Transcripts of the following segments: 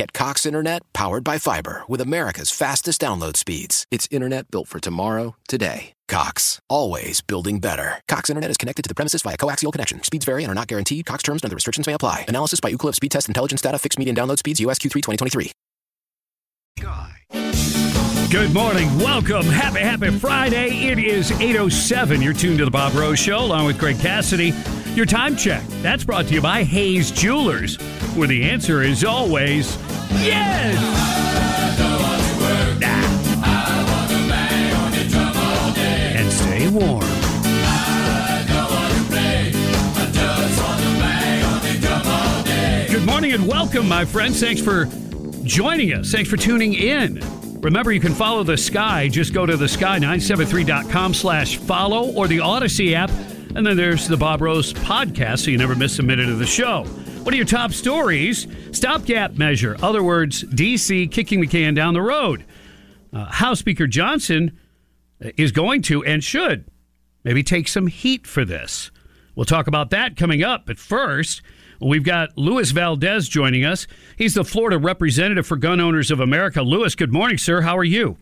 Get Cox Internet powered by fiber with America's fastest download speeds. It's internet built for tomorrow, today. Cox, always building better. Cox Internet is connected to the premises via coaxial connection. Speeds vary and are not guaranteed. Cox terms and other restrictions may apply. Analysis by Ookla Speed Test Intelligence Data. Fixed median download speeds. US Q3 2023. Good morning. Welcome. Happy, happy Friday. It is 8.07. You're tuned to the Bob Rose Show along with Greg Cassidy. Your time check. That's brought to you by Hayes Jewelers, where the answer is always yes. And stay warm. Good morning and welcome, my friends. Thanks for joining us. Thanks for tuning in. Remember, you can follow the sky. Just go to the sky973.com slash follow or the Odyssey app. And then there's the Bob Rose podcast, so you never miss a minute of the show. What are your top stories? Stopgap measure. Other words, D.C. kicking the can down the road. Uh, House Speaker Johnson is going to and should maybe take some heat for this. We'll talk about that coming up. But first, we've got Luis Valdes joining us. He's the Florida representative for Gun Owners of America. Luis, good morning, sir. How are you?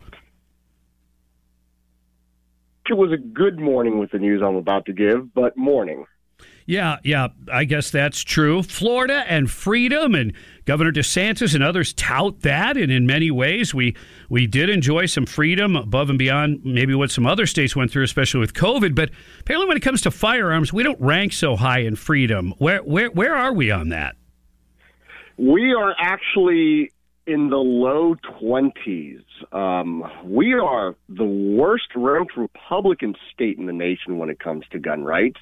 It was a good morning with the news I'm about to give, but morning. Yeah, yeah, I guess that's true. Florida and freedom and Governor DeSantis and others tout that and in many ways we we did enjoy some freedom above and beyond maybe what some other states went through especially with COVID, but apparently when it comes to firearms, we don't rank so high in freedom. Where where where are we on that? We are actually in the low 20s. Um, we are the worst ranked Republican state in the nation when it comes to gun rights.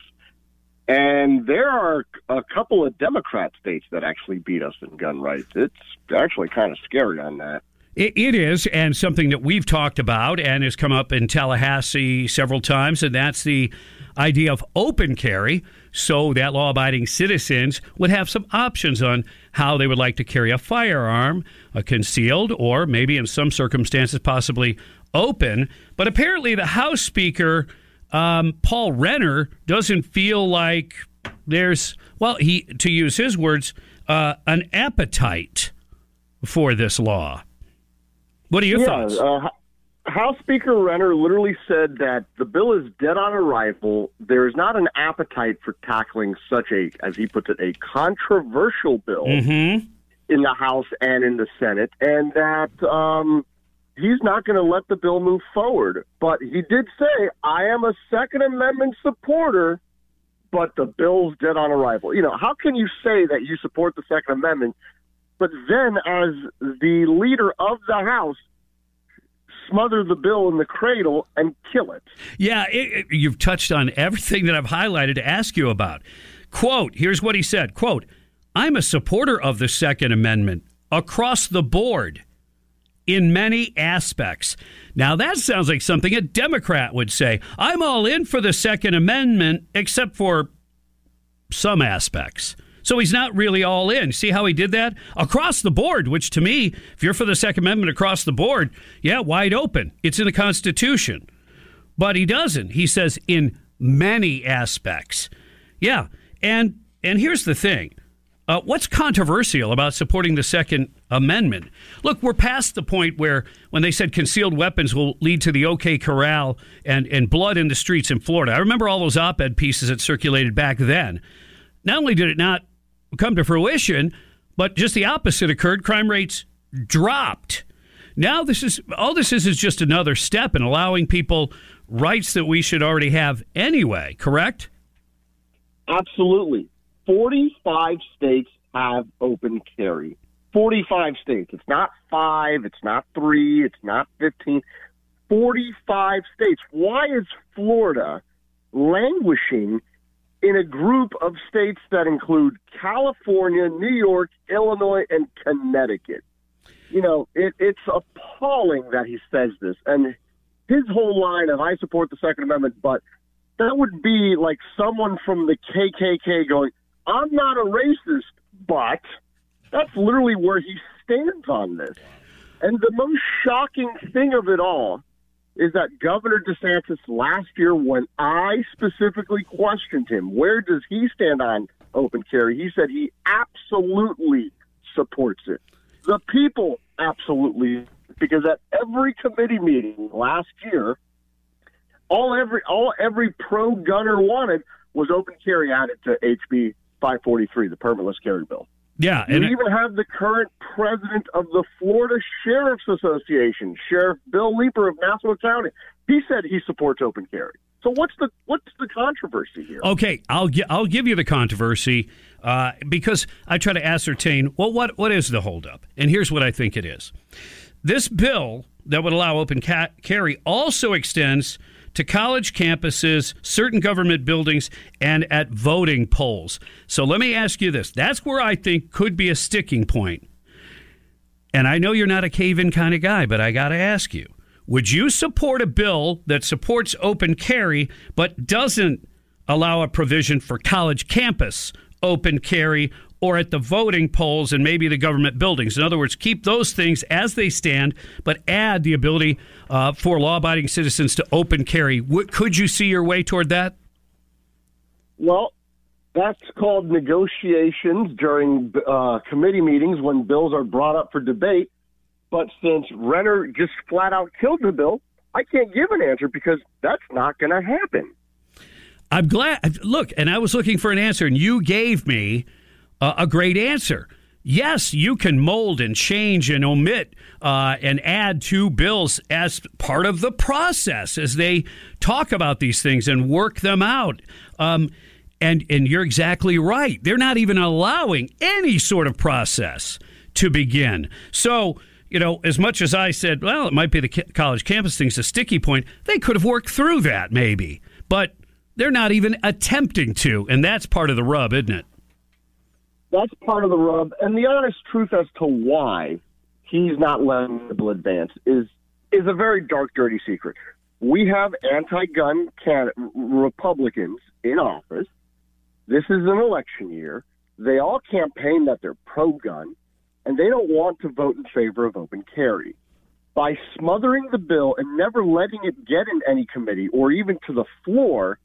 And there are a couple of Democrat states that actually beat us in gun rights. It's actually kind of scary on that. It is, and something that we've talked about and has come up in Tallahassee several times, and that's the idea of open carry so that law abiding citizens would have some options on how they would like to carry a firearm, a concealed, or maybe in some circumstances, possibly open. But apparently, the House Speaker um, Paul Renner doesn't feel like there's well, he to use his words, uh, an appetite for this law. What are your yeah, thoughts? Uh, House Speaker Renner literally said that the bill is dead on arrival. There is not an appetite for tackling such a, as he puts it, a controversial bill mm-hmm. in the House and in the Senate, and that um, he's not going to let the bill move forward. But he did say, I am a Second Amendment supporter, but the bill's dead on arrival. You know, how can you say that you support the Second Amendment, but then as the leader of the House, smother the bill in the cradle and kill it? Yeah, it, it, you've touched on everything that I've highlighted to ask you about. Quote, here's what he said, quote, I'm a supporter of the Second Amendment across the board in many aspects. Now, that sounds like something a Democrat would say. I'm all in for the Second Amendment, except for some aspects. So he's not really all in. See how he did that? Across the board, which to me, if you're for the Second Amendment across the board, yeah, wide open. It's in the Constitution. But he doesn't. He says in many aspects. Yeah. And and here's the thing. Uh, what's controversial about supporting the Second Amendment? Look, we're past the point where when they said concealed weapons will lead to the OK Corral and, and blood in the streets in Florida. I remember all those op ed pieces that circulated back then. Not only did it not come to fruition, but just the opposite occurred. Crime rates dropped. Now this is all this is is just another step in allowing people rights that we should already have anyway, correct? Absolutely. 45 states have open carry. 45 states. It's not five, it's not three, it's not 15. 45 states. Why is Florida languishing in a group of states that include California, New York, Illinois, and Connecticut? You know, it, it's appalling that he says this. And his whole line of, I support the Second Amendment, but that would be like someone from the KKK going, I'm not a racist, but that's literally where he stands on this. And the most shocking thing of it all is that Governor DeSantis last year, when I specifically questioned him, where does he stand on open carry? He said he absolutely supports it. The people absolutely, because at every committee meeting last year, all every all every pro gunner wanted was open carry added to HB 543, the permitless carry bill. Yeah, and you even have the current president of the Florida Sheriff's Association, Sheriff Bill Leeper of Nassau County. He said he supports open carry. So what's the what's the controversy here? Okay, I'll gi- I'll give you the controversy uh, because I try to ascertain well what what is the holdup, and here's what I think it is. This bill that would allow open ca- carry also extends to college campuses, certain government buildings, and at voting polls. So let me ask you this. That's where I think could be a sticking point. And I know you're not a cave in kind of guy, but I got to ask you would you support a bill that supports open carry but doesn't allow a provision for college campus open carry or at the voting polls and maybe the government buildings. In other words, keep those things as they stand, but add the ability uh, for law abiding citizens to open carry. Could you see your way toward that? Well, that's called negotiations during uh, committee meetings when bills are brought up for debate. But since Renner just flat out killed the bill, I can't give an answer because that's not going to happen. I'm glad. Look, and I was looking for an answer, and you gave me a great answer. Yes, you can mold and change and omit uh, and add to bills as part of the process as they talk about these things and work them out. Um, and and you're exactly right. They're not even allowing any sort of process to begin. So you know, as much as I said, well, it might be the college campus thing's a sticky point. They could have worked through that maybe, but they're not even attempting to, and that's part of the rub, isn't it? That's part of the rub. And the honest truth as to why he's not letting the bill advance is is a very dark, dirty secret. We have anti-gun can- Republicans in office. This is an election year. They all campaign that they're pro-gun, and they don't want to vote in favor of open carry. By smothering the bill and never letting it get in any committee or even to the floor,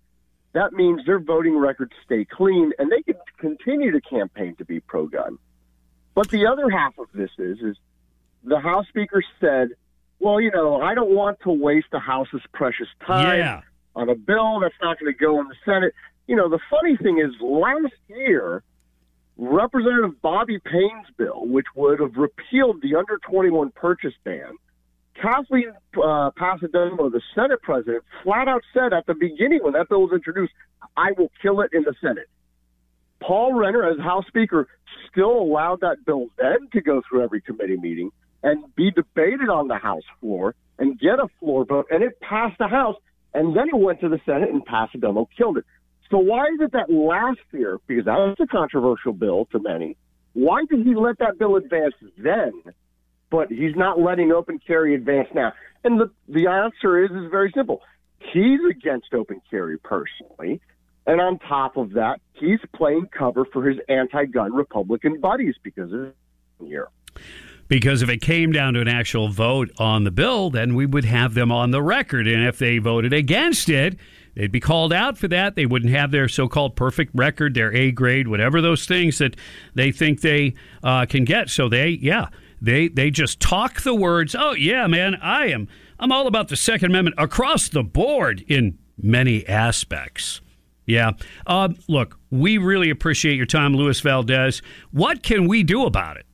that means their voting records stay clean and they can continue to campaign to be pro gun. But the other half of this is is the House Speaker said, Well, you know, I don't want to waste the House's precious time yeah. on a bill that's not going to go in the Senate. You know, the funny thing is last year Representative Bobby Payne's bill, which would have repealed the under 21 purchase ban, Kathleen uh, Passidomo, the Senate president, flat out said at the beginning when that bill was introduced, I will kill it in the Senate. Paul Renner, as House Speaker, still allowed that bill then to go through every committee meeting and be debated on the House floor and get a floor vote, and it passed the House, and then it went to the Senate, and Passidomo killed it. So why is it that last year, because that was a controversial bill to many, why did he let that bill advance then but he's not letting open carry advance now. And the the answer is is very simple. He's against open carry personally, and on top of that, he's playing cover for his anti-gun Republican buddies because of here. Because if it came down to an actual vote on the bill, then we would have them on the record. And if they voted against it, they'd be called out for that. They wouldn't have their so called perfect record, their A grade, whatever those things that they think they uh, can get. So they, yeah, they they just talk the words. Oh yeah, man, I am. I'm all about the Second Amendment across the board in many aspects. Yeah. Uh, look, we really appreciate your time, Luis Valdes. What can we do about it?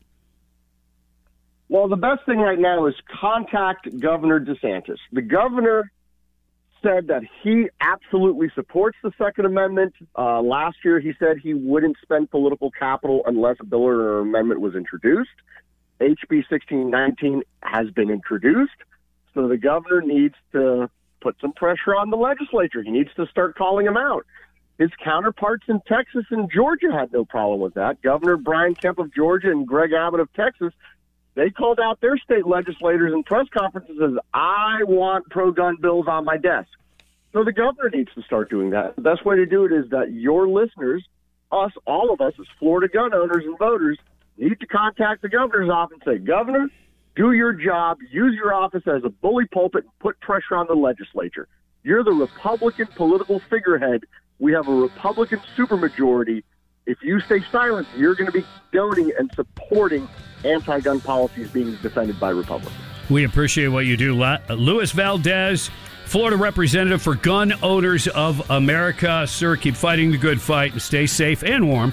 Well, the best thing right now is contact Governor DeSantis. The governor said that he absolutely supports the Second Amendment. Uh, last year, he said he wouldn't spend political capital unless a bill or amendment was introduced. HB 1619 has been introduced, so the governor needs to put some pressure on the legislature. He needs to start calling them out. His counterparts in Texas and Georgia had no problem with that. Governor Brian Kemp of Georgia and Greg Abbott of Texas, they called out their state legislators in press conferences as, I want pro gun bills on my desk. So the governor needs to start doing that. The best way to do it is that your listeners, us, all of us as Florida gun owners and voters, need to contact the governor's office and say, Governor, do your job, use your office as a bully pulpit, and put pressure on the legislature. You're the Republican political figurehead. We have a Republican supermajority. If you stay silent, you're going to be donating and supporting anti gun policies being defended by Republicans. We appreciate what you do. Luis Valdes, Florida representative for Gun Owners of America. Sir, keep fighting the good fight and stay safe and warm.